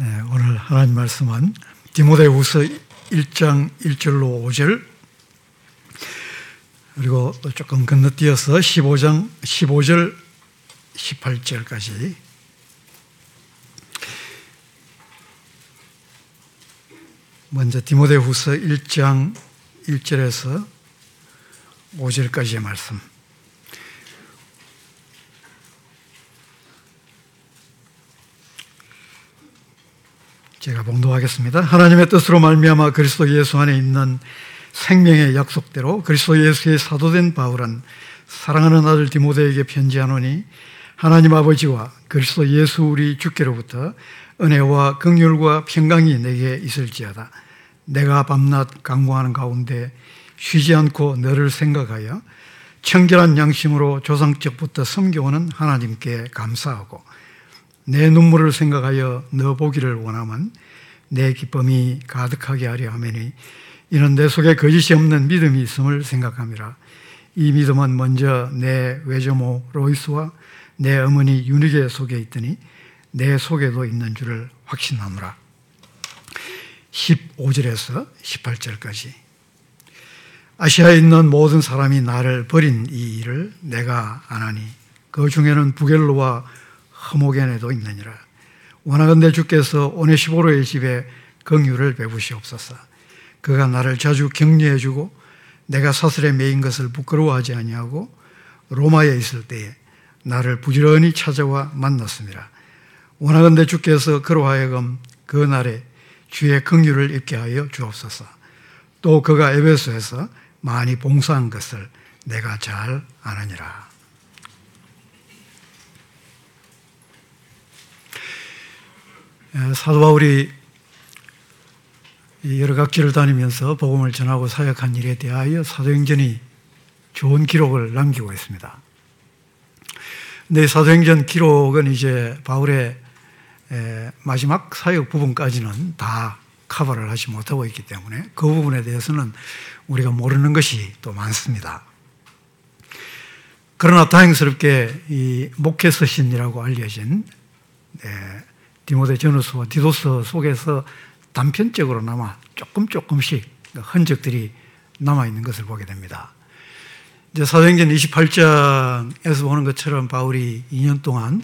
네, 오늘 하나님 말씀은 디모데후서 1장 1절로 5절. 그리고 조금 건너뛰어서 15장 15절 18절까지. 먼저 디모데후서 1장 1절에서 5절까지의 말씀 제가 봉독하겠습니다. 하나님의 뜻으로 말미암아 그리스도 예수 안에 있는 생명의 약속대로 그리스도 예수의 사도된 바울은 사랑하는 아들 디모데에게 편지하노니 하나님 아버지와 그리스도 예수 우리 주께로부터 은혜와 긍휼과 평강이 내게 있을지어다. 내가 밤낮 강구하는 가운데 쉬지 않고 너를 생각하여 청결한 양심으로 조상적부터 섬겨오는 하나님께 감사하고 내 눈물을 생각하여 너 보기를 원하면 내 기쁨이 가득하게 하려 하매니 이는 내 속에 거짓이 없는 믿음이 있음을 생각함이라. 이 믿음은 먼저 내 외조모 로이스와 내 어머니 유니게 속에 있더니 내 속에도 있는 줄을 확신하노라. 15절에서 18절까지 아시아에 있는 모든 사람이 나를 버린 이 일을 내가 아나니 그 중에는 부겔로와 허목엔에도 있느니라. 원하건대 주께서 오네시보로의 집에 긍휼을 베푸시옵소서. 그가 나를 자주 격려해 주고 내가 사슬에 매인 것을 부끄러워하지 아니하고 로마에 있을 때에 나를 부지런히 찾아와 만났습니다. 원하건대 주께서 그로 하여금 그 날에 주의 긍휼을 입게 하여 주옵소서. 또 그가 에베소에서 많이 봉사한 것을 내가 잘 아느니라. 사도 바울이 여러 각지를 다니면서 복음을 전하고 사역한 일에 대하여 사도행전이 좋은 기록을 남기고 있습니다. 근데 사도행전 기록은 이제 바울의 마지막 사역 부분까지는 다 커버를 하지 못하고 있기 때문에 그 부분에 대해서는 우리가 모르는 것이 또 많습니다. 그러나 다행스럽게 이 목회 서신이라고 알려진 디모데 전후서와 디도서 속에서 단편적으로나마 조금 조금씩 흔적들이 남아 있는 것을 보게 됩니다. 이제 사도행전 28장에서 보는 것처럼 바울이 2년 동안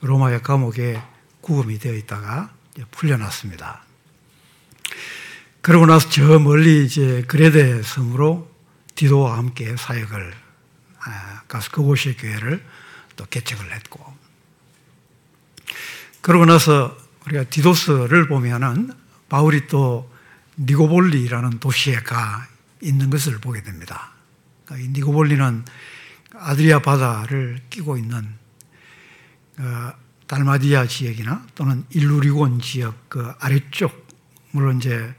로마의 감옥에 구금이 되어 있다가 풀려났습니다. 그러고 나서 저 멀리 이제 그레데 섬으로 디도와 함께 사역을 아, 가서 그곳의 교회를 또 개척을 했고 그러고 나서 우리가 디도스를 보면은 바울이 또 니고볼리라는 도시에 가 있는 것을 보게 됩니다. 그러니까 이 니고볼리는 아드리아 바다를 끼고 있는 어, 달마디아 지역이나 또는 일루리곤 지역 그 아래쪽 물론 이제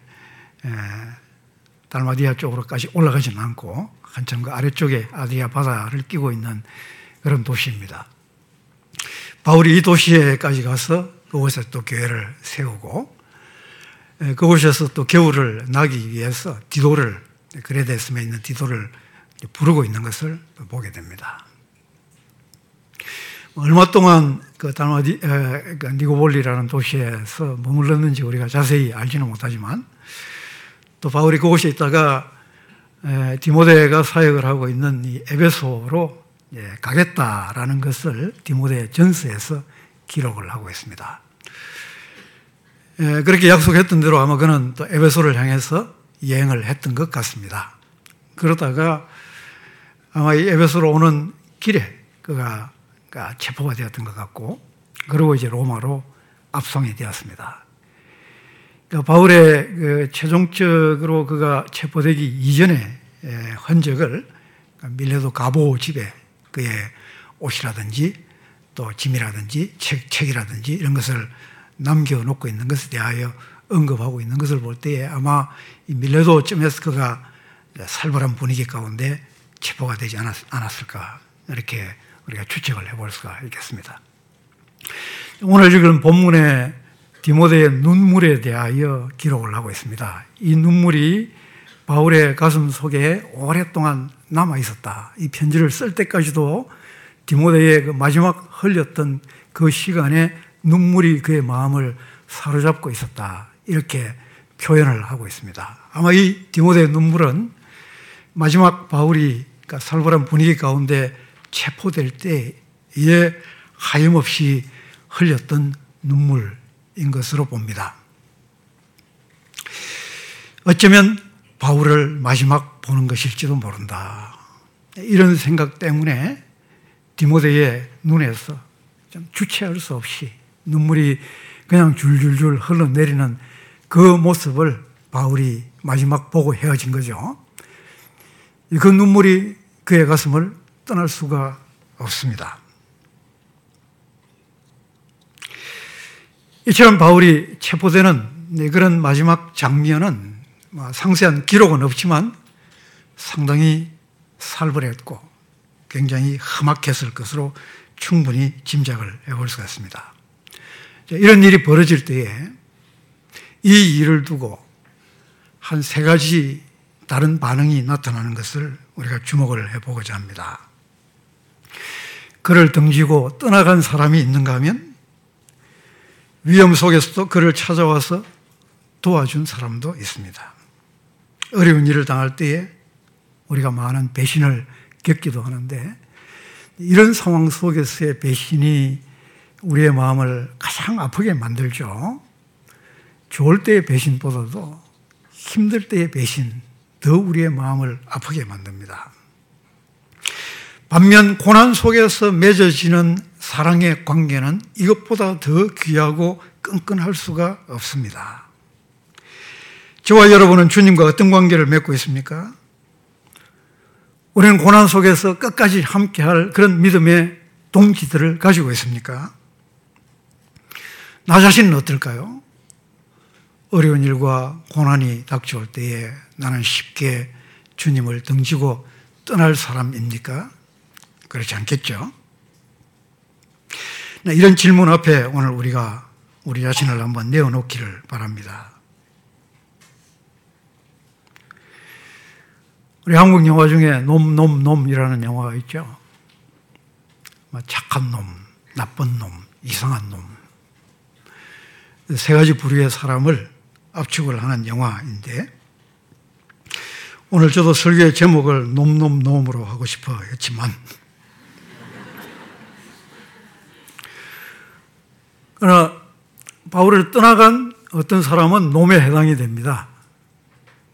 달마디아 쪽으로까지 올라가지는 않고 한참 그 아래쪽에 아드리아 바다를 끼고 있는 그런 도시입니다. 바울이 이 도시에까지 가서 그곳에 또 교회를 세우고 그곳에서 또 겨울을 나기 위해서 디도를 그레데스에 있는 디도를 부르고 있는 것을 보게 됩니다. 얼마 동안 그 달마디 그 니고볼리라는 도시에서 머물렀는지 우리가 자세히 알지는 못하지만 또 바울이 그곳에 있다가 디모데가 사역을 하고 있는 이 에베소로 가겠다라는 것을 디모데 전서에서 기록을 하고 있습니다. 그렇게 약속했던 대로 아마 그는 또 에베소를 향해서 여행을 했던 것 같습니다. 그러다가 아마 이 에베소로 오는 길에 그가 체포가 되었던 것 같고, 그리고 이제 로마로 압송이 되었습니다. 그러니까 바울의 그 최종적으로 그가 체포되기 이전의 흔적을 밀레도 가보 집에 그의 옷이라든지 또 짐이라든지 책, 책이라든지 이런 것을 남겨놓고 있는 것에 대하여 언급하고 있는 것을 볼 때에 아마 밀레도 쯤에서 그가 살벌한 분위기 가운데 체포가 되지 않았, 않았을까 이렇게 우리가 추측을 해볼 수가 있겠습니다. 오늘 읽은 본문에 디모데의 눈물에 대하여 기록을 하고 있습니다. 이 눈물이 바울의 가슴 속에 오랫동안 남아 있었다. 이 편지를 쓸 때까지도 디모데의 그 마지막 흘렸던 그 시간에 눈물이 그의 마음을 사로잡고 있었다. 이렇게 표현을 하고 있습니다. 아마 이 디모데의 눈물은 마지막 바울이 그러니까 살벌한 분위기 가운데 체포될 때에 하염없이 흘렸던 눈물인 것으로 봅니다. 어쩌면 바울을 마지막 보는 것일지도 모른다. 이런 생각 때문에 디모데의 눈에서 좀 주체할 수 없이 눈물이 그냥 줄줄줄 흘러내리는 그 모습을 바울이 마지막 보고 헤어진 거죠. 그 눈물이 그의 가슴을 떠날 수가 없습니다. 이처럼 바울이 체포되는 그런 마지막 장면은 뭐 상세한 기록은 없지만 상당히 살벌했고 굉장히 험악했을 것으로 충분히 짐작을 해볼 수가 있습니다. 이런 일이 벌어질 때에 이 일을 두고 한 세 가지 다른 반응이 나타나는 것을 우리가 주목을 해보고자 합니다. 그를 등지고 떠나간 사람이 있는가 하면 위험 속에서도 그를 찾아와서 도와준 사람도 있습니다. 어려운 일을 당할 때에 우리가 많은 배신을 겪기도 하는데 이런 상황 속에서의 배신이 우리의 마음을 가장 아프게 만들죠. 좋을 때의 배신보다도 힘들 때의 배신, 더 우리의 마음을 아프게 만듭니다. 반면 고난 속에서 맺어지는 사랑의 관계는 이것보다 더 귀하고 끈끈할 수가 없습니다. 저와 여러분은 주님과 어떤 관계를 맺고 있습니까? 우리는 고난 속에서 끝까지 함께할 그런 믿음의 동지들을 가지고 있습니까? 나 자신은 어떨까요? 어려운 일과 고난이 닥쳐올 때에 나는 쉽게 주님을 등지고 떠날 사람입니까? 그렇지 않겠죠? 이런 질문 앞에 오늘 우리가 우리 자신을 한번 내어놓기를 바랍니다. 우리 한국 영화 중에 놈, 놈, 놈이라는 영화가 있죠. 뭐 착한 놈, 나쁜 놈, 이상한 놈. 세 가지 부류의 사람을 압축을 하는 영화인데, 오늘 저도 설교의 제목을 놈놈놈으로 하고 싶어 했지만, 그러나 바울을 떠나간 어떤 사람은 놈에 해당이 됩니다.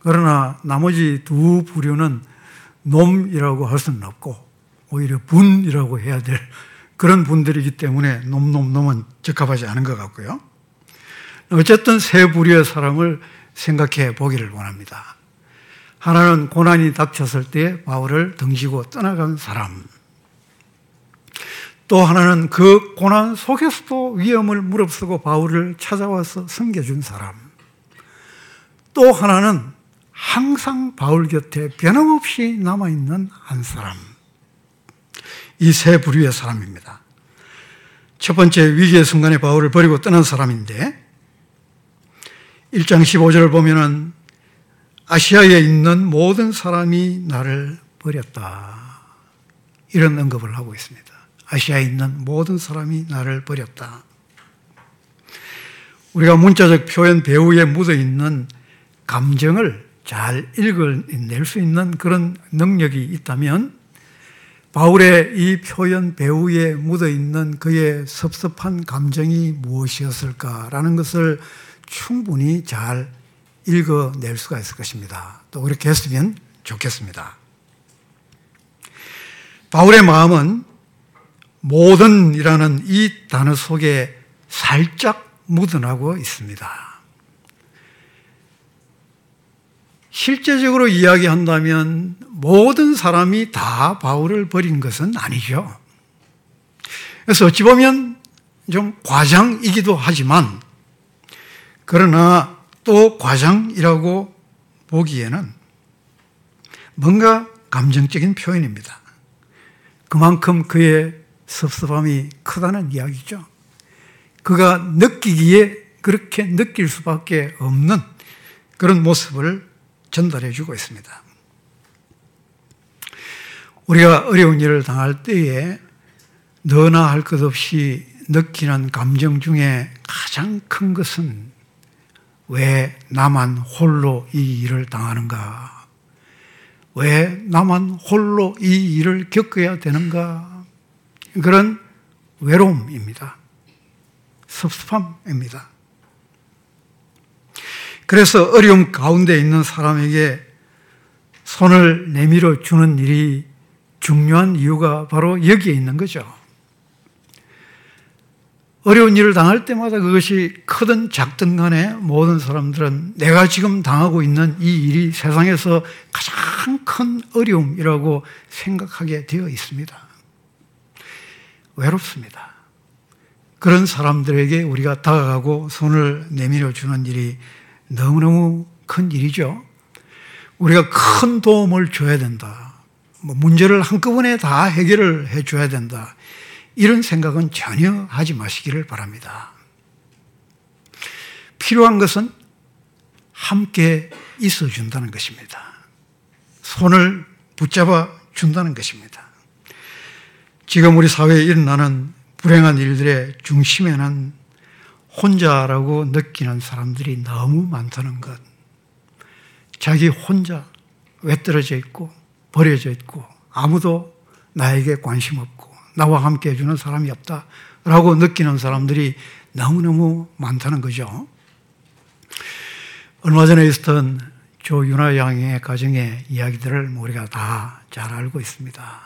그러나 나머지 두 부류는 놈이라고 할 수는 없고 오히려 분이라고 해야 될 그런 분들이기 때문에 놈놈놈은 적합하지 않은 것 같고요. 어쨌든 세 부류의 사람을 생각해 보기를 원합니다. 하나는 고난이 닥쳤을 때 바울을 등지고 떠나간 사람. 또 하나는 그 고난 속에서도 위험을 무릅쓰고 바울을 찾아와서 섬겨준 사람. 또 하나는 항상 바울 곁에 변함없이 남아있는 한 사람. 이 세 부류의 사람입니다. 첫 번째 위기의 순간에 바울을 버리고 떠난 사람인데 1장 15절을 보면은 아시아에 있는 모든 사람이 나를 버렸다. 이런 언급을 하고 있습니다. 아시아에 있는 모든 사람이 나를 버렸다. 우리가 문자적 표현 배우에 묻어 있는 감정을 잘 읽어낼 수 있는 그런 능력이 있다면 바울의 이 표현 배우에 묻어 있는 그의 섭섭한 감정이 무엇이었을까라는 것을 충분히 잘 읽어낼 수가 있을 것입니다. 또 그렇게 했으면 좋겠습니다. 바울의 마음은 모든이라는 이 단어 속에 살짝 묻어나고 있습니다. 실제적으로 이야기한다면 모든 사람이 다 바울을 버린 것은 아니죠. 그래서 어찌 보면 좀 과장이기도 하지만 그러나 또 과장이라고 보기에는 뭔가 감정적인 표현입니다. 그만큼 그의 섭섭함이 크다는 이야기죠. 그가 느끼기에 그렇게 느낄 수밖에 없는 그런 모습을 전달해 주고 있습니다. 우리가 어려운 일을 당할 때에 너나 할 것 없이 느끼는 감정 중에 가장 큰 것은 왜 나만 홀로 이 일을 당하는가? 왜 나만 홀로 이 일을 겪어야 되는가? 그런 외로움입니다. 섭섭함입니다. 그래서 어려움 가운데 있는 사람에게 손을 내밀어 주는 일이 중요한 이유가 바로 여기에 있는 거죠. 어려운 일을 당할 때마다 그것이 크든 작든 간에 모든 사람들은 내가 지금 당하고 있는 이 일이 세상에서 가장 큰 어려움이라고 생각하게 되어 있습니다. 외롭습니다. 그런 사람들에게 우리가 다가가고 손을 내밀어 주는 일이 너무너무 큰 일이죠. 우리가 큰 도움을 줘야 된다. 뭐 문제를 한꺼번에 다 해결을 해 줘야 된다. 이런 생각은 전혀 하지 마시기를 바랍니다. 필요한 것은 함께 있어 준다는 것입니다. 손을 붙잡아 준다는 것입니다. 지금 우리 사회에 일어나는 불행한 일들의 중심에는 혼자라고 느끼는 사람들이 너무 많다는 것. 자기 혼자 외떨어져 있고 버려져 있고 아무도 나에게 관심 없고 나와 함께 해주는 사람이 없다라고 느끼는 사람들이 너무너무 많다는 거죠. 얼마 전에 있었던 조윤아 양의 가정의 이야기들을 우리가 다 잘 알고 있습니다.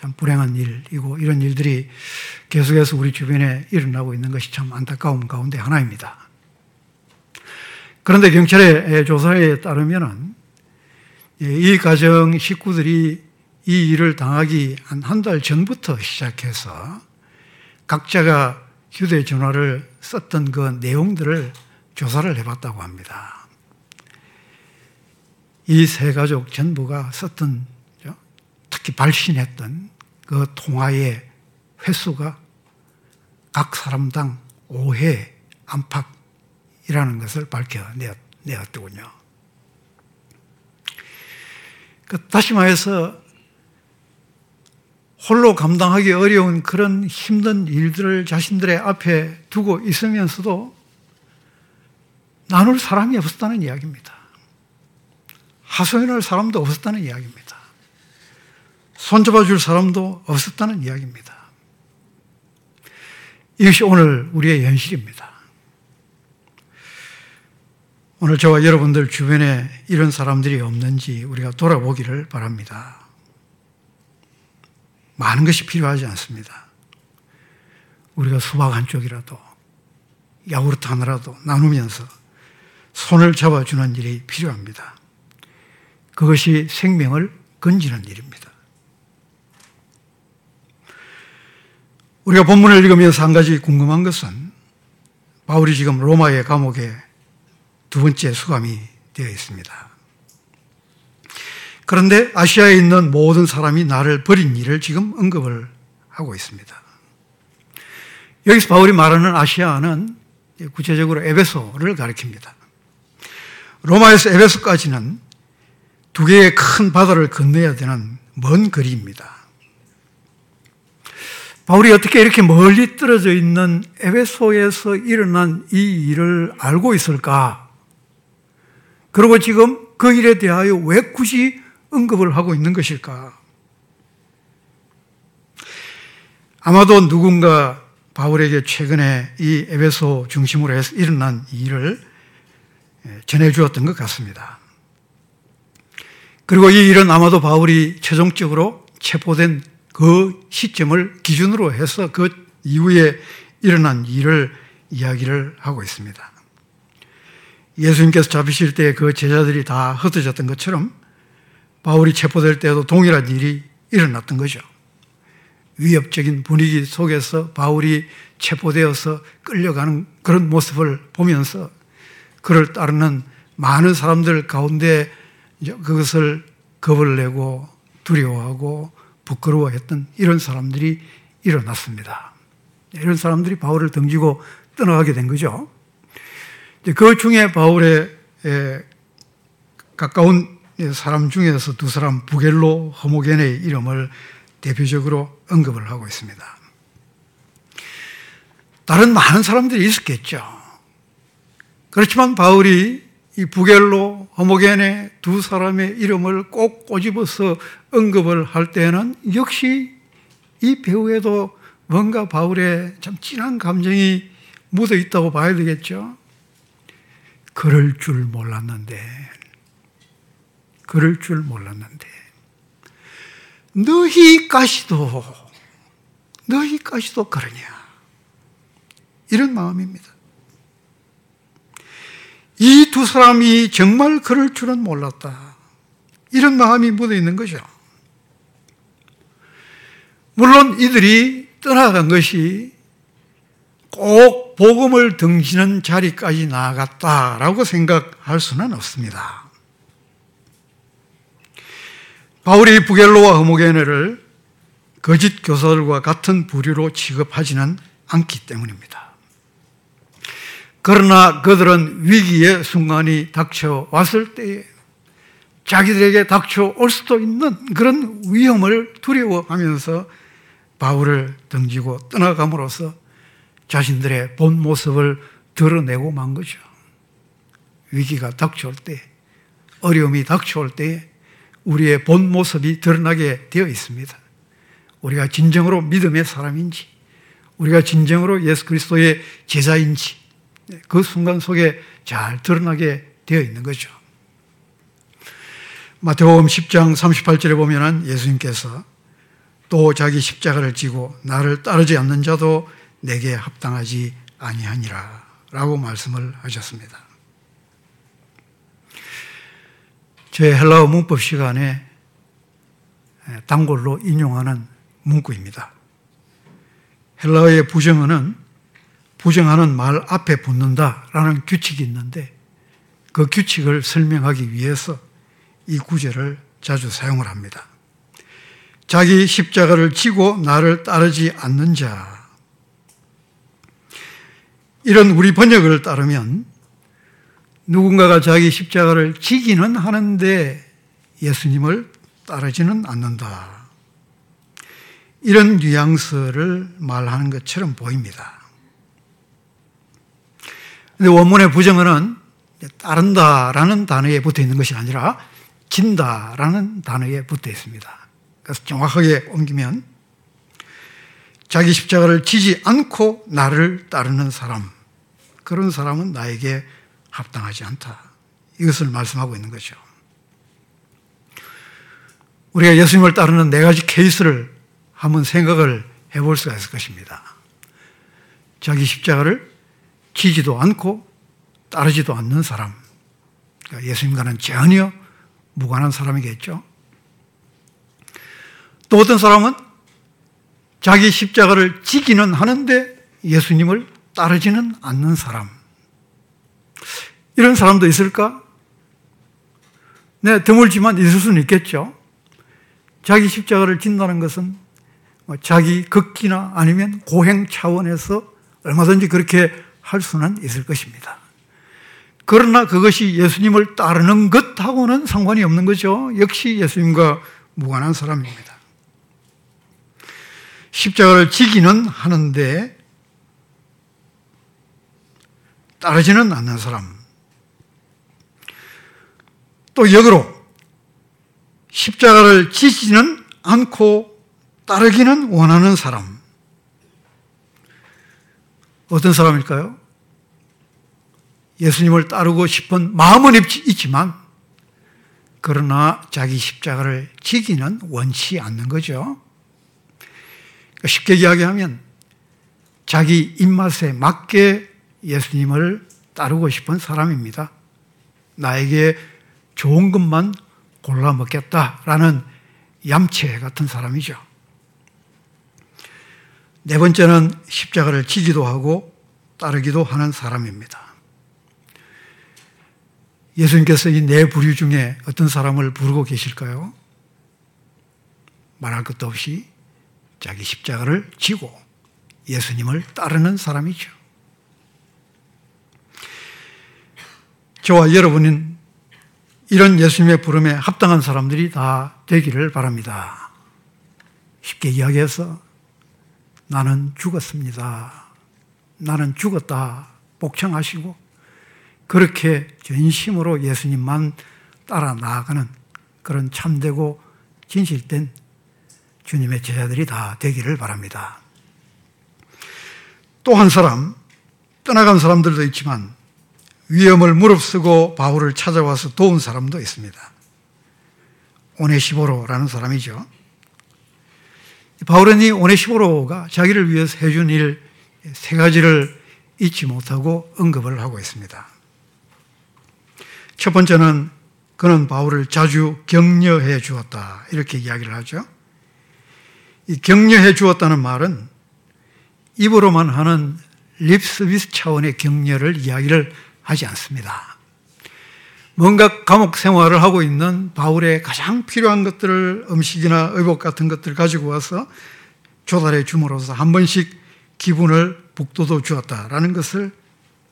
참 불행한 일이고 이런 일들이 계속해서 우리 주변에 일어나고 있는 것이 참 안타까운 가운데 하나입니다. 그런데 경찰의 조사에 따르면 이 가정 식구들이 이 일을 당하기 한 한 달 전부터 시작해서 각자가 휴대전화를 썼던 그 내용들을 조사를 해봤다고 합니다. 이 세 가족 전부가 썼던 특히 발신했던 그 통화의 횟수가 각 사람당 5회 안팎이라는 것을 밝혀내었더군요. 그 다시 말해서 홀로 감당하기 어려운 그런 힘든 일들을 자신들의 앞에 두고 있으면서도 나눌 사람이 없었다는 이야기입니다. 하소연할 사람도 없었다는 이야기입니다. 손잡아 줄 사람도 없었다는 이야기입니다. 이것이 오늘 우리의 현실입니다. 오늘 저와 여러분들 주변에 이런 사람들이 없는지 우리가 돌아보기를 바랍니다. 많은 것이 필요하지 않습니다. 우리가 수박 한 쪽이라도 야구르트 하나라도 나누면서 손을 잡아주는 일이 필요합니다. 그것이 생명을 건지는 일입니다. 우리가 본문을 읽으면서 한 가지 궁금한 것은 바울이 지금 로마의 감옥에 두 번째 수감이 되어 있습니다. 그런데 아시아에 있는 모든 사람이 나를 버린 일을 지금 언급을 하고 있습니다. 여기서 바울이 말하는 아시아는 구체적으로 에베소를 가리킵니다. 로마에서 에베소까지는 두 개의 큰 바다를 건너야 되는 먼 거리입니다. 바울이 어떻게 이렇게 멀리 떨어져 있는 에베소에서 일어난 이 일을 알고 있을까? 그리고 지금 그 일에 대하여 왜 굳이 언급을 하고 있는 것일까? 아마도 누군가 바울에게 최근에 이 에베소 중심으로 해서 일어난 일을 전해주었던 것 같습니다. 그리고 이 일은 아마도 바울이 최종적으로 체포된 그 시점을 기준으로 해서 그 이후에 일어난 일을 이야기를 하고 있습니다. 예수님께서 잡히실 때 그 제자들이 다 흩어졌던 것처럼 바울이 체포될 때도 동일한 일이 일어났던 거죠. 위협적인 분위기 속에서 바울이 체포되어서 끌려가는 그런 모습을 보면서 그를 따르는 많은 사람들 가운데 그것을 겁을 내고 두려워하고 부끄러워했던 이런 사람들이 일어났습니다. 이런 사람들이 바울을 등지고 떠나가게 된 거죠. 그 중에 바울의 가까운 사람 중에서 두 사람 부겔로 허모겐의 이름을 대표적으로 언급을 하고 있습니다. 다른 많은 사람들이 있었겠죠. 그렇지만 바울이 이 부겔로 호모겐의 두 사람의 이름을 꼭 꼬집어서 언급을 할 때는 역시 이 배우에도 뭔가 바울의 참 진한 감정이 묻어 있다고 봐야 되겠죠. 그럴 줄 몰랐는데, 그럴 줄 몰랐는데, 너희까지도, 너희까지도 그러냐. 이런 마음입니다. 이 두 사람이 정말 그럴 줄은 몰랐다. 이런 마음이 묻어 있는 거죠. 물론 이들이 떠나간 것이 꼭 복음을 등지는 자리까지 나아갔다라고 생각할 수는 없습니다. 바울이 부겔로와 허모게네를 거짓 교사들과 같은 부류로 취급하지는 않기 때문입니다. 그러나 그들은 위기의 순간이 닥쳐왔을 때에 자기들에게 닥쳐올 수도 있는 그런 위험을 두려워하면서 바울을 등지고 떠나감으로써 자신들의 본 모습을 드러내고 만 거죠. 위기가 닥쳐올 때, 어려움이 닥쳐올 때 우리의 본 모습이 드러나게 되어 있습니다. 우리가 진정으로 믿음의 사람인지, 우리가 진정으로 예수 그리스도의 제자인지, 그 순간 속에 잘 드러나게 되어 있는 거죠. 마태복음 10장 38절에 보면은 예수님께서 또 자기 십자가를 지고 나를 따르지 않는 자도 내게 합당하지 아니하니라 라고 말씀을 하셨습니다. 제 헬라어 문법 시간에 단골로 인용하는 문구입니다. 헬라어의 부정어는 부정하는 말 앞에 붙는다라는 규칙이 있는데 그 규칙을 설명하기 위해서 이 구절을 자주 사용을 합니다. 자기 십자가를 지고 나를 따르지 않는 자. 이런 우리 번역을 따르면 누군가가 자기 십자가를 지기는 하는데 예수님을 따르지는 않는다. 이런 뉘앙스를 말하는 것처럼 보입니다. 근데 원문의 부정어는 따른다라는 단어에 붙어 있는 것이 아니라 진다라는 단어에 붙어 있습니다. 그래서 정확하게 옮기면 자기 십자가를 지지 않고 나를 따르는 사람, 그런 사람은 나에게 합당하지 않다. 이것을 말씀하고 있는 거죠. 우리가 예수님을 따르는 네 가지 케이스를 한번 생각을 해볼 수가 있을 것입니다. 자기 십자가를 지지도 않고 따르지도 않는 사람. 그러니까 예수님과는 전혀 무관한 사람이겠죠. 또 어떤 사람은 자기 십자가를 지기는 하는데 예수님을 따르지는 않는 사람. 이런 사람도 있을까? 네, 드물지만 있을 수는 있겠죠. 자기 십자가를 진다는 것은 뭐 자기 극기나 아니면 고행 차원에서 얼마든지 그렇게 할 수는 있을 것입니다. 그러나 그것이 예수님을 따르는 것하고는 상관이 없는 거죠. 역시 예수님과 무관한 사람입니다. 십자가를 지기는 하는데 따르지는 않는 사람. 또 역으로 십자가를 지지는 않고 따르기는 원하는 사람. 어떤 사람일까요? 예수님을 따르고 싶은 마음은 있지만 그러나 자기 십자가를 지기는 원치 않는 거죠. 쉽게 이야기하면 자기 입맛에 맞게 예수님을 따르고 싶은 사람입니다. 나에게 좋은 것만 골라 먹겠다라는 얌체 같은 사람이죠. 네 번째는 십자가를 지기도 하고 따르기도 하는 사람입니다. 예수님께서 이 네 부류 중에 어떤 사람을 부르고 계실까요? 말할 것도 없이 자기 십자가를 지고 예수님을 따르는 사람이죠. 저와 여러분은 이런 예수님의 부름에 합당한 사람들이 다 되기를 바랍니다. 쉽게 이야기해서 나는 죽었습니다. 나는 죽었다 복청하시고 그렇게 전심으로 예수님만 따라 나아가는 그런 참되고 진실된 주님의 제자들이 다 되기를 바랍니다. 또 한 사람, 떠나간 사람들도 있지만 위험을 무릅쓰고 바울을 찾아와서 도운 사람도 있습니다. 오네시보로라는 사람이죠. 바울은 이 오네시보로가 자기를 위해서 해준 일 세 가지를 잊지 못하고 언급을 하고 있습니다. 첫 번째는 그는 바울을 자주 격려해 주었다. 이렇게 이야기를 하죠. 이 격려해 주었다는 말은 입으로만 하는 립스비스 차원의 격려를 이야기를 하지 않습니다. 뭔가 감옥 생활을 하고 있는 바울의 가장 필요한 것들을 음식이나 의복 같은 것들을 가지고 와서 조달해 줌으로써 한 번씩 기분을 북돋워 주었다라는 것을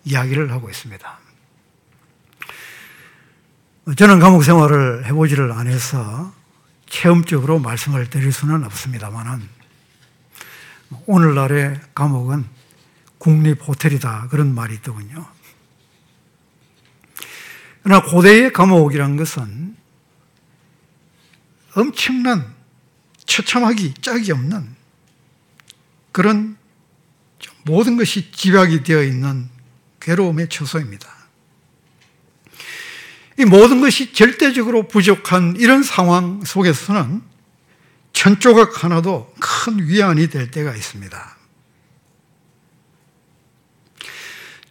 이야기를 하고 있습니다. 저는 감옥 생활을 해보지를 않아서 체험적으로 말씀을 드릴 수는 없습니다만은 오늘날의 감옥은 국립 호텔이다 그런 말이 있더군요. 그러나 고대의 감옥이란 것은 엄청난 처참하기 짝이 없는 그런 모든 것이 집약이 되어 있는 괴로움의 처소입니다. 이 모든 것이 절대적으로 부족한 이런 상황 속에서는 천조각 하나도 큰 위안이 될 때가 있습니다.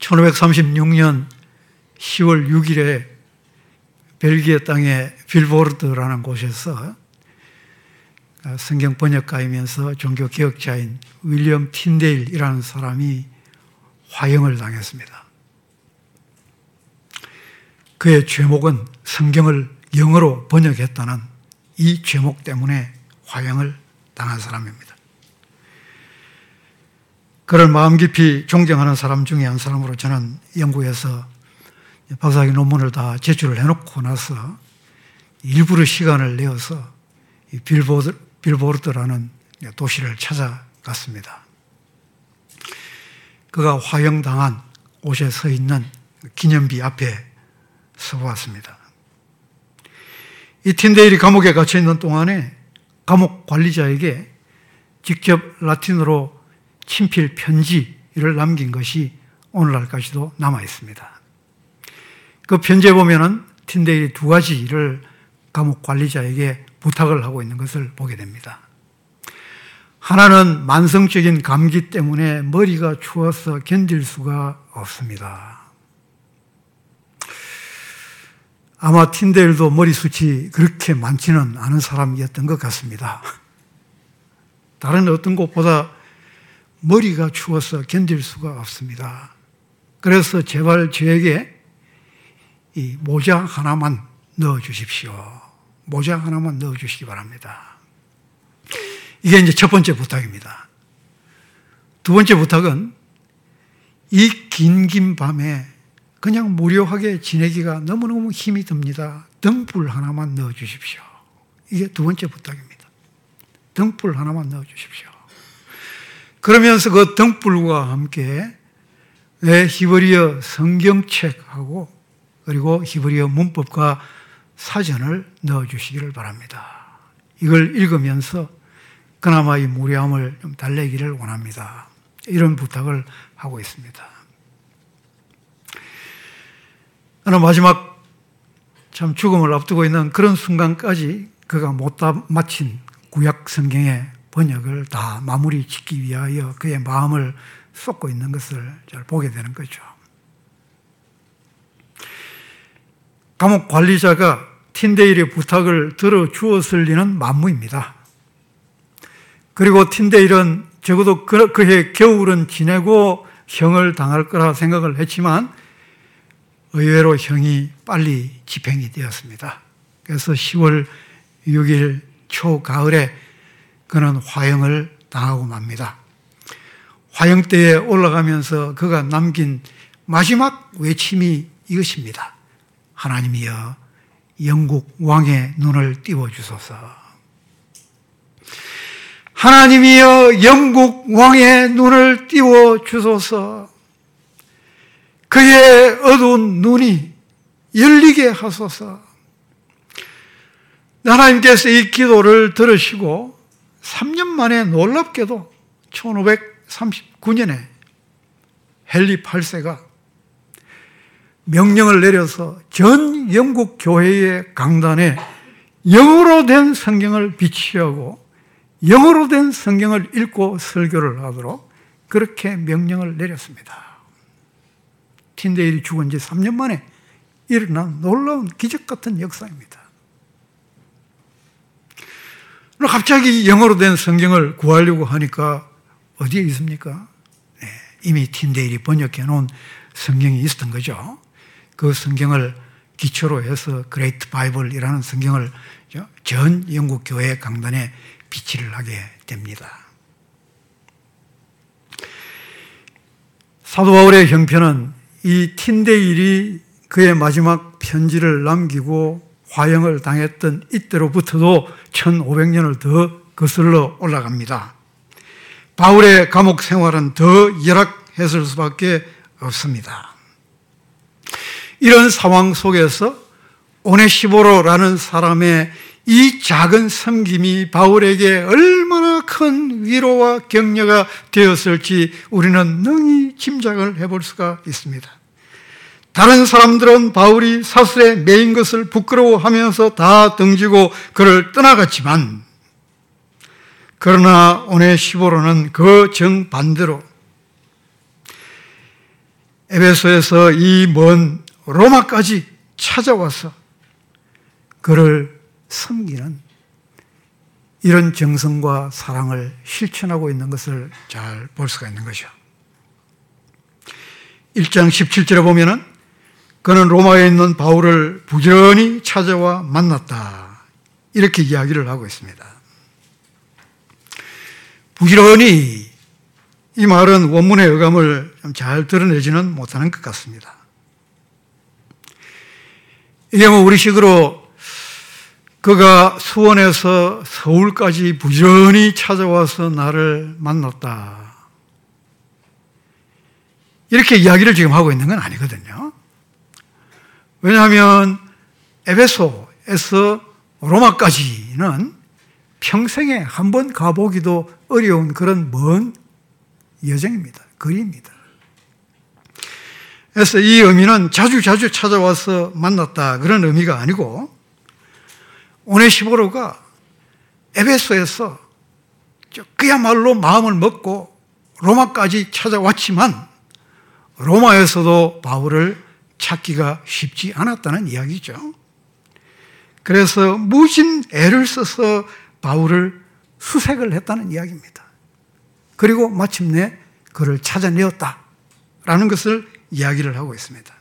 1536년 10월 6일에 벨기에 땅의 빌보르드라는 곳에서 성경 번역가이면서 종교 개혁자인 윌리엄 틴데일이라는 사람이 화형을 당했습니다. 그의 죄목은 성경을 영어로 번역했다는 이 죄목 때문에 화형을 당한 사람입니다. 그를 마음 깊이 존경하는 사람 중에 한 사람으로 저는 영국에서 박사학위 논문을 다 제출을 해놓고 나서 일부러 시간을 내어서 빌보드, 빌보르드라는 도시를 찾아갔습니다. 그가 화형당한 옷에 서 있는 기념비 앞에 서보았습니다. 이 틴데일이 감옥에 갇혀 있는 동안에 감옥 관리자에게 직접 라틴어로 친필 편지를 남긴 것이 오늘날까지도 남아 있습니다. 그 편지에 보면은 틴데일이 두 가지를 감옥 관리자에게 부탁을 하고 있는 것을 보게 됩니다. 하나는 만성적인 감기 때문에 머리가 추워서 견딜 수가 없습니다. 아마 틴데일도 머리숱이 그렇게 많지는 않은 사람이었던 것 같습니다. 다른 어떤 곳보다 머리가 추워서 견딜 수가 없습니다. 그래서 제발 저에게 이 모자 하나만 넣어 주십시오. 모자 하나만 넣어 주시기 바랍니다. 이게 이제 첫 번째 부탁입니다. 두 번째 부탁은 이 긴긴 밤에 그냥 무료하게 지내기가 너무너무 힘이 듭니다. 등불 하나만 넣어 주십시오. 이게 두 번째 부탁입니다. 등불 하나만 넣어 주십시오. 그러면서 그 등불과 함께 히브리어 성경책하고 그리고 히브리어 문법과 사전을 넣어 주시기를 바랍니다. 이걸 읽으면서 그나마 이 무료함을 좀 달래기를 원합니다. 이런 부탁을 하고 있습니다. 그러나 마지막 참 죽음을 앞두고 있는 그런 순간까지 그가 못다 마친 구약 성경의 번역을 다 마무리 짓기 위하여 그의 마음을 쏟고 있는 것을 잘 보게 되는 거죠. 감옥 관리자가 틴데일의 부탁을 들어 주었을 리는 만무입니다. 그리고 틴데일은 적어도 그, 그해 겨울은 지내고 형을 당할 거라 생각을 했지만 의외로 형이 빨리 집행이 되었습니다. 그래서 10월 6일 초가을에 그는 화형을 당하고 맙니다. 화형대에 올라가면서 그가 남긴 마지막 외침이 이것입니다. 하나님이여 영국 왕의 눈을 띄워주소서. 하나님이여 영국 왕의 눈을 띄워 주소서. 그의 어두운 눈이 열리게 하소서. 하나님께서 이 기도를 들으시고 3년 만에 놀랍게도 1539년에 헨리 8세가 명령을 내려서 전 영국 교회의 강단에 영어로 된 성경을 비치하고 영어로 된 성경을 읽고 설교를 하도록 그렇게 명령을 내렸습니다. 틴데일이 죽은 지 3년 만에 일어난 놀라운 기적 같은 역사입니다. 갑자기 영어로 된 성경을 구하려고 하니까 어디에 있습니까? 네, 이미 틴데일이 번역해 놓은 성경이 있었던 거죠. 그 성경을 기초로 해서 Great Bible이라는 성경을 전 영국 교회 강단에 비치를 하게 됩니다. 사도 바울의 형편은 이 틴데일이 그의 마지막 편지를 남기고 화형을 당했던 이때로부터도 1500년을 더 거슬러 올라갑니다. 바울의 감옥 생활은 더 열악했을 수밖에 없습니다. 이런 상황 속에서 오네시보로라는 사람의 이 작은 섬김이 바울에게 얼마나 큰 위로와 격려가 되었을지 우리는 능히 짐작을 해볼 수가 있습니다. 다른 사람들은 바울이 사슬에 매인 것을 부끄러워하면서 다 등지고 그를 떠나갔지만 그러나 오네시보로는 그 정반대로 에베소에서 이 먼 로마까지 찾아와서 그를 섬기는 이런 정성과 사랑을 실천하고 있는 것을 잘 볼 수가 있는 것이죠. 1장 17절에 보면은 그는 로마에 있는 바울을 부지런히 찾아와 만났다. 이렇게 이야기를 하고 있습니다. 부지런히 이 말은 원문의 어감을 잘 드러내지는 못하는 것 같습니다. 이게 뭐 우리식으로 그가 수원에서 서울까지 부지런히 찾아와서 나를 만났다. 이렇게 이야기를 지금 하고 있는 건 아니거든요. 왜냐하면 에베소에서 로마까지는 평생에 한 번 가보기도 어려운 그런 먼 여정입니다. 거리입니다. 그래서 이 의미는 자주 자주 찾아와서 만났다 그런 의미가 아니고 오네시보로가 에베소에서 그야말로 마음을 먹고 로마까지 찾아왔지만 로마에서도 바울을 찾기가 쉽지 않았다는 이야기죠. 그래서 무진 애를 써서 바울을 수색을 했다는 이야기입니다. 그리고 마침내 그를 찾아내었다라는 것을 이야기를 하고 있습니다.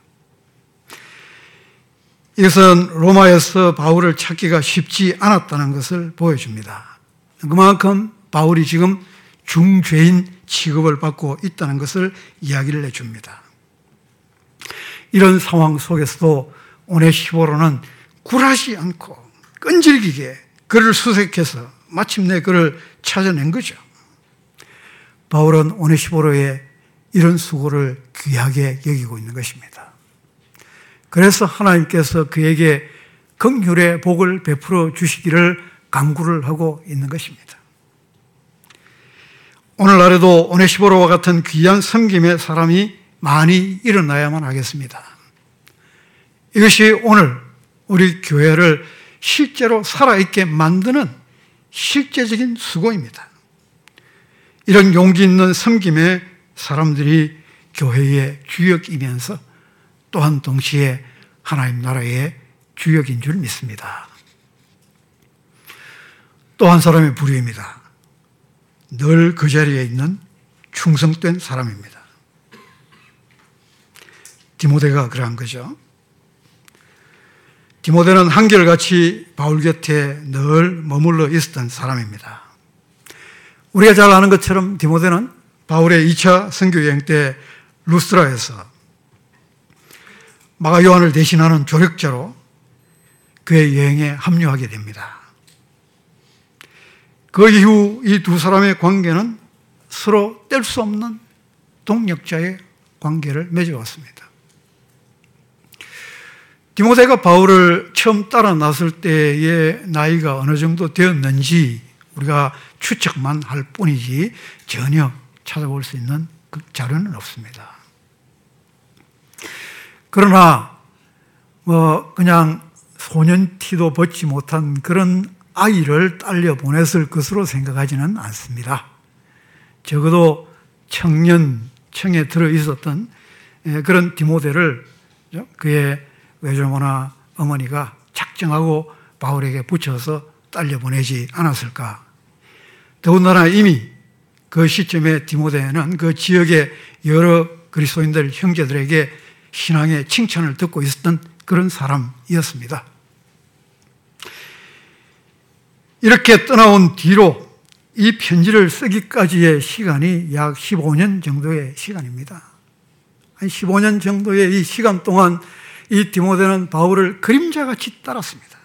이것은 로마에서 바울을 찾기가 쉽지 않았다는 것을 보여줍니다. 그만큼 바울이 지금 중죄인 취급을 받고 있다는 것을 이야기를 해줍니다. 이런 상황 속에서도 오네시보로는 굴하지 않고 끈질기게 그를 수색해서 마침내 그를 찾아낸 거죠. 바울은 오네시보로의 이런 수고를 귀하게 여기고 있는 것입니다. 그래서 하나님께서 그에게 긍휼의 복을 베풀어 주시기를 강구를 하고 있는 것입니다. 오늘날에도 오네시보로와 같은 귀한 섬김의 사람이 많이 일어나야만 하겠습니다. 이것이 오늘 우리 교회를 실제로 살아있게 만드는 실제적인 수고입니다. 이런 용기 있는 섬김에 사람들이 교회의 주역이면서 또한 동시에 하나님 나라의 주역인 줄 믿습니다. 또 한 사람의 부류입니다. 늘 그 자리에 있는 충성된 사람입니다. 디모데가 그러한 거죠. 디모데는 한결같이 바울 곁에 늘 머물러 있었던 사람입니다. 우리가 잘 아는 것처럼 디모데는 바울의 2차 선교 여행 때 루스라에서 마가 요한을 대신하는 조력자로 그의 여행에 합류하게 됩니다. 그 이후 이 두 사람의 관계는 서로 뗄 수 없는 동력자의 관계를 맺어왔습니다. 디모데가 바울을 처음 따라 나설 때의 나이가 어느 정도 되었는지 우리가 추측만 할 뿐이지 전혀 찾아볼 수 있는 그 자료는 없습니다. 그러나 뭐 그냥 소년 티도 벗지 못한 그런 아이를 딸려 보냈을 것으로 생각하지는 않습니다. 적어도 청년 청에 들어 있었던 예, 그런 디모데를 그의 외조모나 어머니가 작정하고 바울에게 붙여서 딸려 보내지 않았을까. 더군다나 이미 그 시점에 디모데는 그 지역의 여러 그리스도인들 형제들에게 신앙의 칭찬을 듣고 있었던 그런 사람이었습니다. 이렇게 떠나온 뒤로 이 편지를 쓰기까지의 시간이 약 15년 정도의 시간입니다. 한 15년 정도의 이 시간 동안 이 디모데는 바울을 그림자같이 따랐습니다.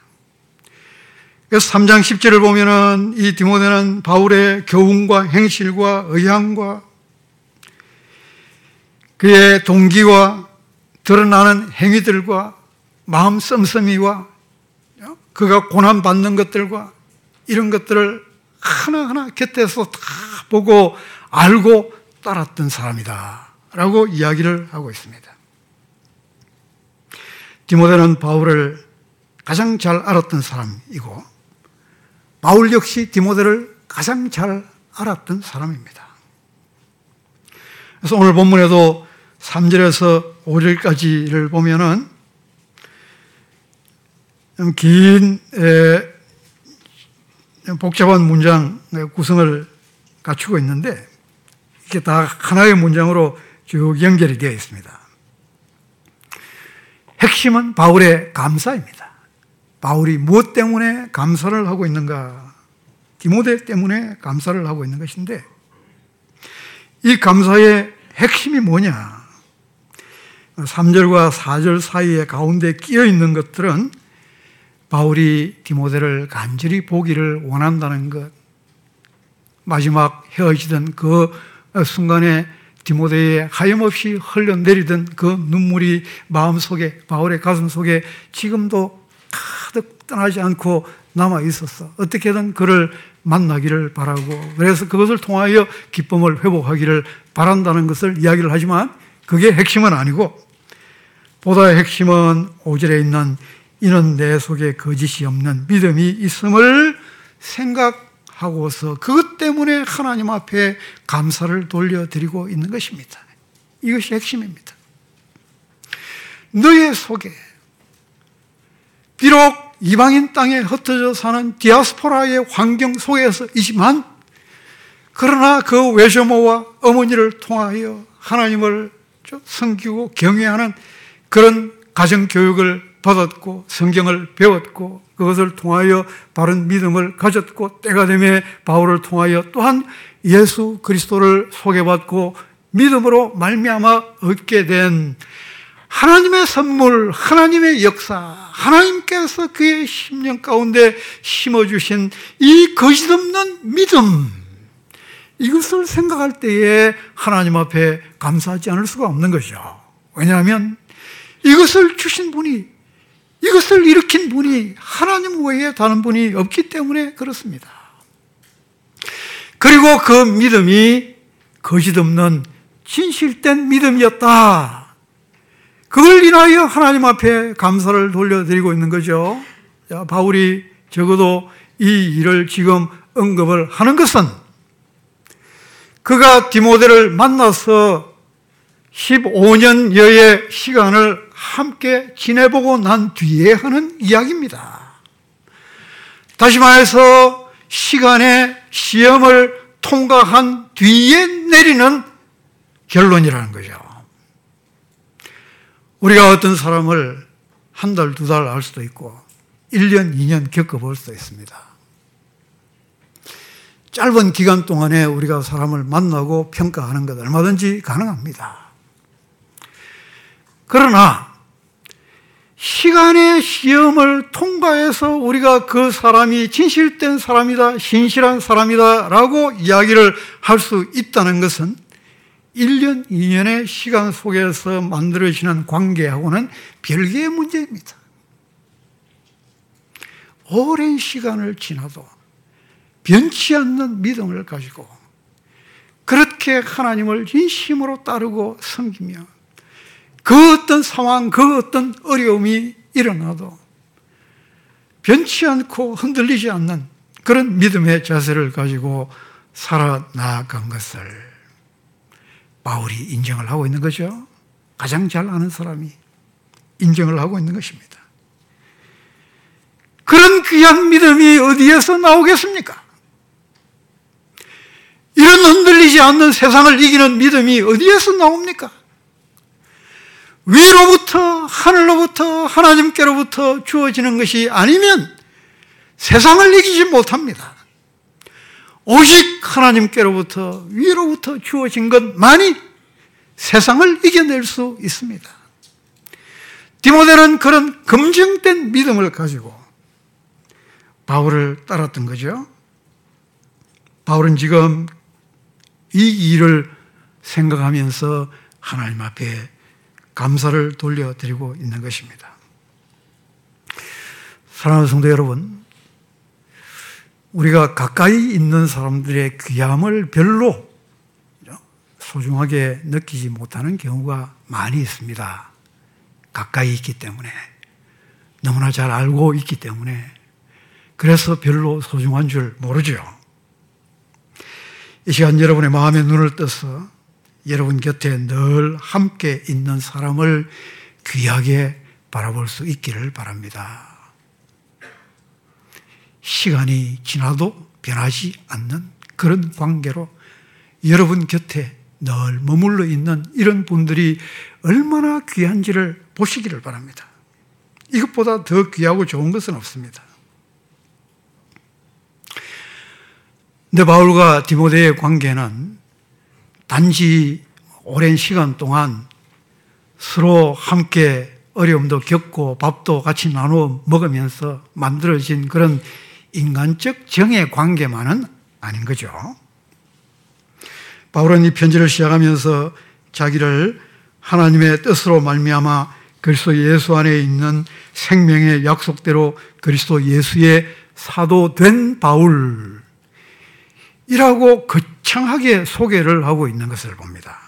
그래서 3장 10절을 보면은 이 디모데는 바울의 교훈과 행실과 의향과 그의 동기와 드러나는 행위들과 마음 씀씀이와 그가 고난받는 것들과 이런 것들을 하나하나 곁에서 다 보고 알고 따랐던 사람이다. 라고 이야기를 하고 있습니다. 디모데는 바울을 가장 잘 알았던 사람이고 바울 역시 디모데를 가장 잘 알았던 사람입니다. 그래서 오늘 본문에도 3절에서 5절까지를 보면은 긴 복잡한 문장 구성을 갖추고 있는데 이게 다 하나의 문장으로 쭉 연결이 되어 있습니다. 핵심은 바울의 감사입니다. 바울이 무엇 때문에 감사를 하고 있는가? 디모데 때문에 감사를 하고 있는 것인데 이 감사의 핵심이 뭐냐? 3절과 4절 사이에 가운데 끼어 있는 것들은 바울이 디모데를 간절히 보기를 원한다는 것, 마지막 헤어지던 그 순간에 디모데에 하염없이 흘러내리던 그 눈물이 마음속에 바울의 가슴 속에 지금도 떠나지 않고 남아 있었어. 어떻게든 그를 만나기를 바라고 그래서 그것을 통하여 기쁨을 회복하기를 바란다는 것을 이야기를 하지만 그게 핵심은 아니고 보다 핵심은 5절에 있는 이는 내 속에 거짓이 없는 믿음이 있음을 생각 하고서 그것 때문에 하나님 앞에 감사를 돌려드리고 있는 것입니다. 이것이 핵심입니다. 너의 속에 비록 이방인 땅에 흩어져 사는 디아스포라의 환경 속에서이지만 그러나 그 외조모와 어머니를 통하여 하나님을 섬기고 경외하는 그런 가정 교육을 받았고 성경을 배웠고 그것을 통하여 바른 믿음을 가졌고 때가 되매 바울을 통하여 또한 예수 그리스도를 소개받고 믿음으로 말미암아 얻게 된 하나님의 선물, 하나님의 역사, 하나님께서 그의 심령 가운데 심어주신 이 거짓없는 믿음, 이것을 생각할 때에 하나님 앞에 감사하지 않을 수가 없는 것이죠. 왜냐하면 이것을 주신 분이 이것을 일으킨 분이 하나님 외에 다른 분이 없기 때문에 그렇습니다. 그리고 그 믿음이 거짓 없는 진실된 믿음이었다. 그걸 인하여 하나님 앞에 감사를 돌려드리고 있는 거죠. 자, 바울이 적어도 이 일을 지금 언급을 하는 것은 그가 디모데를 만나서 15년여의 시간을 함께 지내보고 난 뒤에 하는 이야기입니다. 다시 말해서 시간의 시험을 통과한 뒤에 내리는 결론이라는 거죠. 우리가 어떤 사람을 한 달, 두 달 알 수도 있고, 1년, 2년 겪어볼 수도 있습니다. 짧은 기간 동안에 우리가 사람을 만나고 평가하는 것 얼마든지 가능합니다. 그러나 시간의 시험을 통과해서 우리가 그 사람이 진실된 사람이다, 신실한 사람이다 라고 이야기를 할 수 있다는 것은 1년, 2년의 시간 속에서 만들어지는 관계하고는 별개의 문제입니다. 오랜 시간을 지나도 변치 않는 믿음을 가지고 그렇게 하나님을 진심으로 따르고 섬기며 그 어떤 상황, 그 어떤 어려움이 일어나도 변치 않고 흔들리지 않는 그런 믿음의 자세를 가지고 살아나간 것을 바울이 인정을 하고 있는 거죠. 가장 잘 아는 사람이 인정을 하고 있는 것입니다. 그런 귀한 믿음이 어디에서 나오겠습니까? 이런 흔들리지 않는 세상을 이기는 믿음이 어디에서 나옵니까? 위로부터 하늘로부터 하나님께로부터 주어지는 것이 아니면 세상을 이기지 못합니다. 오직 하나님께로부터 위로부터 주어진 것만이 세상을 이겨낼 수 있습니다. 디모데는 그런 검증된 믿음을 가지고 바울을 따랐던 거죠. 바울은 지금 이 일을 생각하면서 하나님 앞에 감사를 돌려드리고 있는 것입니다. 사랑하는 성도 여러분, 우리가 가까이 있는 사람들의 귀함을 별로 소중하게 느끼지 못하는 경우가 많이 있습니다. 가까이 있기 때문에. 너무나 잘 알고 있기 때문에. 그래서 별로 소중한 줄 모르죠. 이 시간 여러분의 마음의 눈을 떠서 여러분 곁에 늘 함께 있는 사람을 귀하게 바라볼 수 있기를 바랍니다. 시간이 지나도 변하지 않는 그런 관계로 여러분 곁에 늘 머물러 있는 이런 분들이 얼마나 귀한지를 보시기를 바랍니다. 이것보다 더 귀하고 좋은 것은 없습니다. 근데 바울과 디모데의 관계는 단지 오랜 시간 동안 서로 함께 어려움도 겪고 밥도 같이 나누어 먹으면서 만들어진 그런 인간적 정의 관계만은 아닌 거죠. 바울은 이 편지를 시작하면서 자기를 하나님의 뜻으로 말미암아 그리스도 예수 안에 있는 생명의 약속대로 그리스도 예수의 사도 된 바울 이라고 거창하게 소개를 하고 있는 것을 봅니다.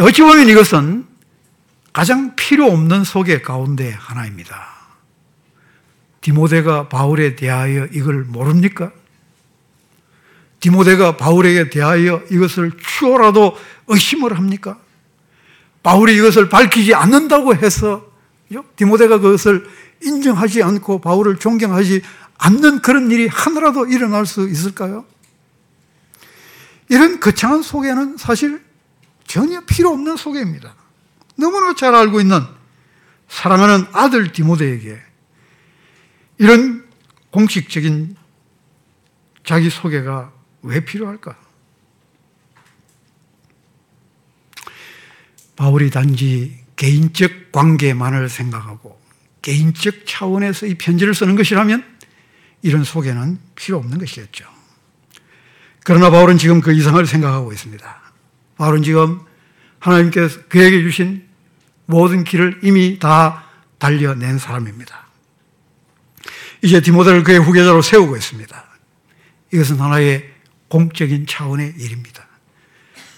어찌 보면 이것은 가장 필요 없는 소개 가운데 하나입니다. 디모데가 바울에 대하여 이걸 모릅니까? 디모데가 바울에게 대하여 이것을 추호라도 의심을 합니까? 바울이 이것을 밝히지 않는다고 해서 디모데가 그것을 인정하지 않고 바울을 존경하지 않는 그런 일이 하나라도 일어날 수 있을까요? 이런 거창한 소개는 사실 전혀 필요 없는 소개입니다. 너무나 잘 알고 있는 사랑하는 아들 디모데에게 이런 공식적인 자기 소개가 왜 필요할까? 바울이 단지 개인적 관계만을 생각하고 개인적 차원에서 이 편지를 쓰는 것이라면 이런 소개는 필요 없는 것이었죠. 그러나 바울은 지금 그 이상을 생각하고 있습니다. 바울은 지금 하나님께서 그에게 주신 모든 길을 이미 다 달려낸 사람입니다. 이제 디모데를 그의 후계자로 세우고 있습니다. 이것은 하나의 공적인 차원의 일입니다.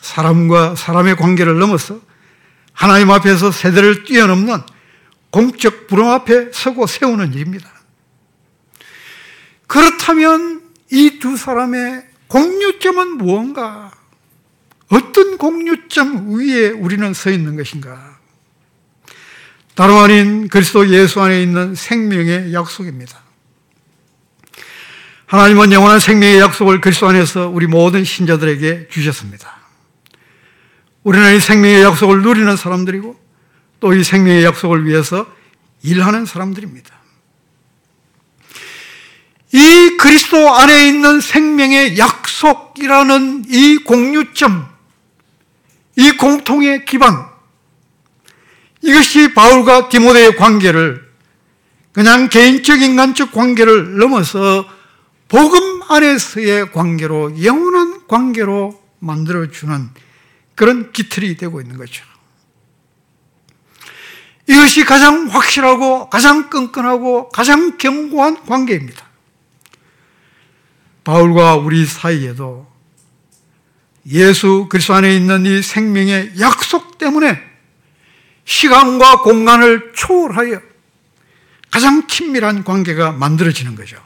사람과 사람의 관계를 넘어서 하나님 앞에서 세대를 뛰어넘는 공적 부름 앞에 서고 세우는 일입니다. 그렇다면 이 두 사람의 공유점은 무언가? 어떤 공유점 위에 우리는 서 있는 것인가? 다름 아닌 그리스도 예수 안에 있는 생명의 약속입니다. 하나님은 영원한 생명의 약속을 그리스도 안에서 우리 모든 신자들에게 주셨습니다. 우리는 이 생명의 약속을 누리는 사람들이고 또 이 생명의 약속을 위해서 일하는 사람들입니다. 이 그리스도 안에 있는 생명의 약속이라는 이 공유점, 이 공통의 기반, 이것이 바울과 디모데의 관계를 그냥 개인적 인간적 관계를 넘어서 복음 안에서의 관계로 영원한 관계로 만들어주는 그런 기틀이 되고 있는 거죠. 이것이 가장 확실하고 가장 끈끈하고 가장 견고한 관계입니다. 바울과 우리 사이에도 예수 그리스도 안에 있는 이 생명의 약속 때문에 시간과 공간을 초월하여 가장 친밀한 관계가 만들어지는 거죠.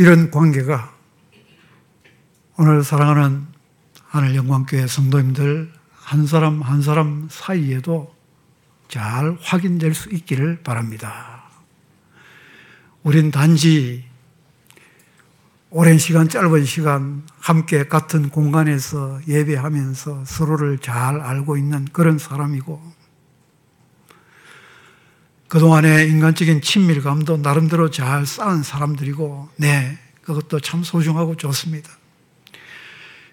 이런 관계가 오늘 사랑하는 하늘 영광교회 성도님들 한 사람 한 사람 사이에도 잘 확인될 수 있기를 바랍니다. 우린 단지 오랜 시간, 짧은 시간 함께 같은 공간에서 예배하면서 서로를 잘 알고 있는 그런 사람이고, 그동안의 인간적인 친밀감도 나름대로 잘 쌓은 사람들이고, 네, 그것도 참 소중하고 좋습니다.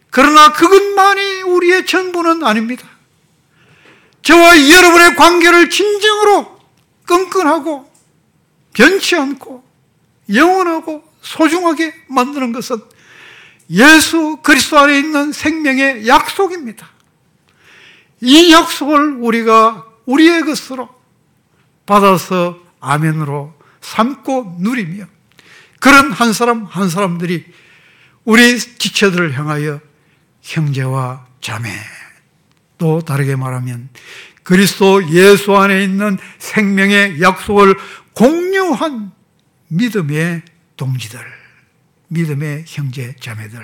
그러나 그것만이 우리의 전부는 아닙니다. 저와 여러분의 관계를 진정으로 끈끈하고 변치 않고 영원하고 소중하게 만드는 것은 예수 그리스도 안에 있는 생명의 약속입니다. 이 약속을 우리가 우리의 것으로 받아서 아멘으로 삼고 누리며 그런 한 사람 한 사람들이 우리 지체들을 향하여 형제와 자매 또 다르게 말하면 그리스도 예수 안에 있는 생명의 약속을 공유한 믿음의 동지들, 믿음의 형제, 자매들.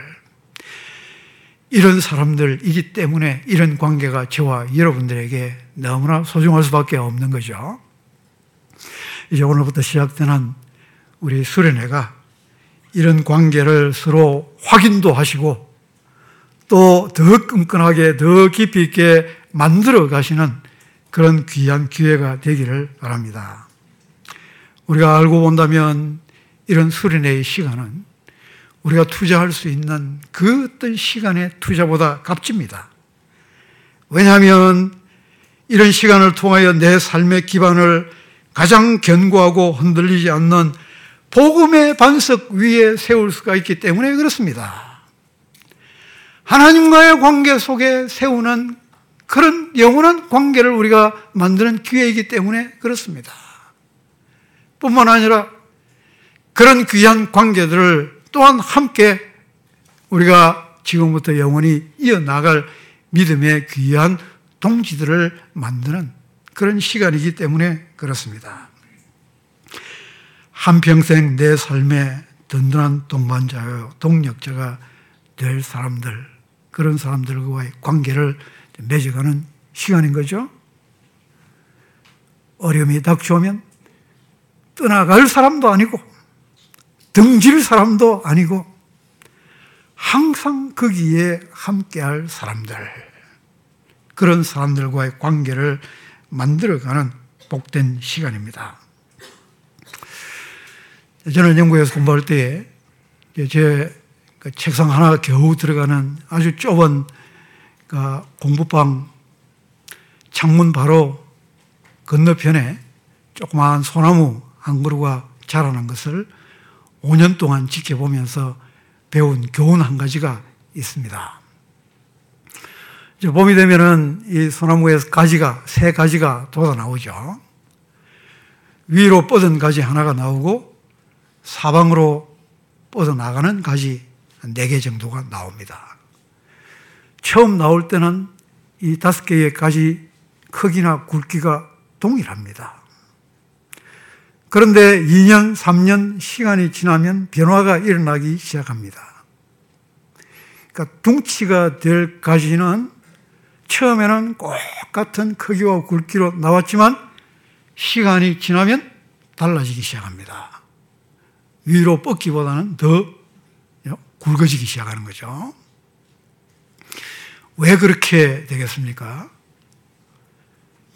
이런 사람들이기 때문에 이런 관계가 저와 여러분들에게 너무나 소중할 수밖에 없는 거죠. 이제 오늘부터 시작되는 우리 수련회가 이런 관계를 서로 확인도 하시고 또 더 끈끈하게 더 깊이 있게 만들어 가시는 그런 귀한 기회가 되기를 바랍니다. 우리가 알고 본다면 이런 수련회의 시간은 우리가 투자할 수 있는 그 어떤 시간의 투자보다 값집니다. 왜냐하면 이런 시간을 통하여 내 삶의 기반을 가장 견고하고 흔들리지 않는 복음의 반석 위에 세울 수가 있기 때문에 그렇습니다. 하나님과의 관계 속에 세우는 그런 영원한 관계를 우리가 만드는 기회이기 때문에 그렇습니다. 뿐만 아니라 그런 귀한 관계들을 또한 함께 우리가 지금부터 영원히 이어나갈 믿음의 귀한 동지들을 만드는 그런 시간이기 때문에 그렇습니다. 한평생 내 삶의 든든한 동반자요, 동력자가 될 사람들, 그런 사람들과의 관계를 맺어가는 시간인 거죠. 어려움이 닥쳐오면 떠나갈 사람도 아니고 등질 사람도 아니고 항상 거기에 함께할 사람들 그런 사람들과의 관계를 만들어가는 복된 시간입니다. 저는 영국에서 공부할 때에 제그 책상 하나 겨우 들어가는 아주 좁은 그 공부방 창문 바로 건너편에 조그마한 소나무 한 그루가 자라난 것을 5년 동안 지켜보면서 배운 교훈 한 가지가 있습니다. 이제 봄이 되면은 이 소나무에서 가지가, 새 가지가 돋아 나오죠. 위로 뻗은 가지 하나가 나오고 사방으로 뻗어 나가는 가지 4개 정도가 나옵니다. 처음 나올 때는 이 다섯 개의 가지 크기나 굵기가 동일합니다. 그런데 2년, 3년 시간이 지나면 변화가 일어나기 시작합니다. 그러니까 둥치가 될 가지는 처음에는 꼭 같은 크기와 굵기로 나왔지만 시간이 지나면 달라지기 시작합니다. 위로 뻗기보다는 더 굵어지기 시작하는 거죠. 왜 그렇게 되겠습니까?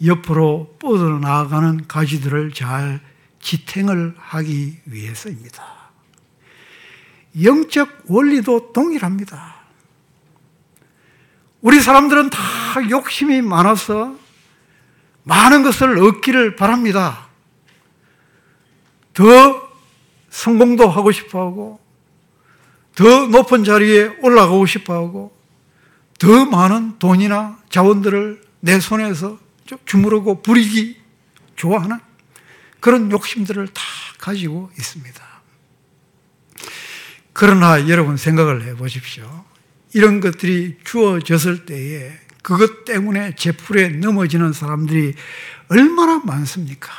옆으로 뻗어나가는 가지들을 잘 지탱을 하기 위해서입니다. 영적 원리도 동일합니다. 우리 사람들은 다 욕심이 많아서 많은 것을 얻기를 바랍니다. 더 성공도 하고 싶어 하고, 더 높은 자리에 올라가고 싶어 하고, 더 많은 돈이나 자원들을 내 손에서 주무르고 부리기 좋아하는 그런 욕심들을 다 가지고 있습니다. 그러나 여러분 생각을 해 보십시오. 이런 것들이 주어졌을 때에 그것 때문에 제풀에 넘어지는 사람들이 얼마나 많습니까?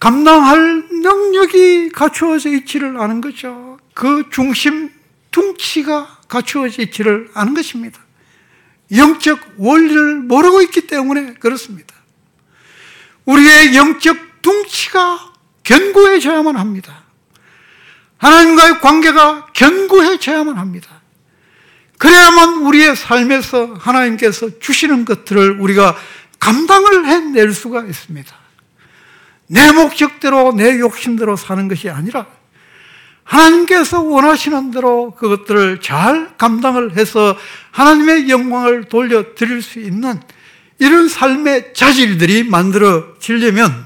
감당할 능력이 갖추어져 있지를 않은 거죠. 그 중심, 둥치가 갖추어져 있지를 않은 것입니다. 영적 원리를 모르고 있기 때문에 그렇습니다. 우리의 영적 둥치가 견고해져야만 합니다. 하나님과의 관계가 견고해져야만 합니다. 그래야만 우리의 삶에서 하나님께서 주시는 것들을 우리가 감당을 해낼 수가 있습니다. 내 목적대로, 내 욕심대로 사는 것이 아니라 하나님께서 원하시는 대로 그것들을 잘 감당을 해서 하나님의 영광을 돌려드릴 수 있는 이런 삶의 자질들이 만들어지려면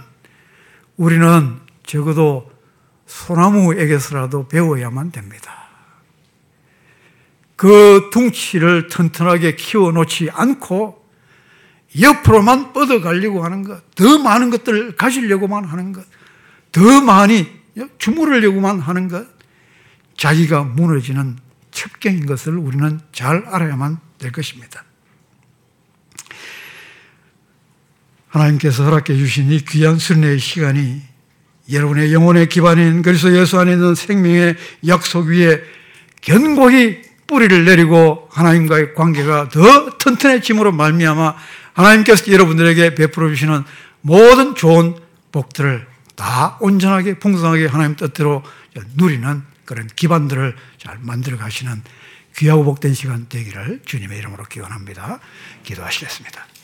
우리는 적어도 소나무에게서라도 배워야만 됩니다. 그 둥치를 튼튼하게 키워놓지 않고 옆으로만 뻗어가려고 하는 것, 더 많은 것들을 가지려고만 하는 것, 더 많이 주무르려고만 하는 것, 자기가 무너지는 첩경인 것을 우리는 잘 알아야만 될 것입니다. 하나님께서 허락해 주신 이 귀한 순례의 시간이 여러분의 영혼의 기반인 그리스도 예수 안에 있는 생명의 약속 위에 견고히 뿌리를 내리고 하나님과의 관계가 더 튼튼해짐으로 말미암아 하나님께서 여러분들에게 베풀어 주시는 모든 좋은 복들을 다 온전하게 풍성하게 하나님 뜻대로 누리는 그런 기반들을 잘 만들어 가시는 귀하고 복된 시간 되기를 주님의 이름으로 기원합니다. 기도하시겠습니다.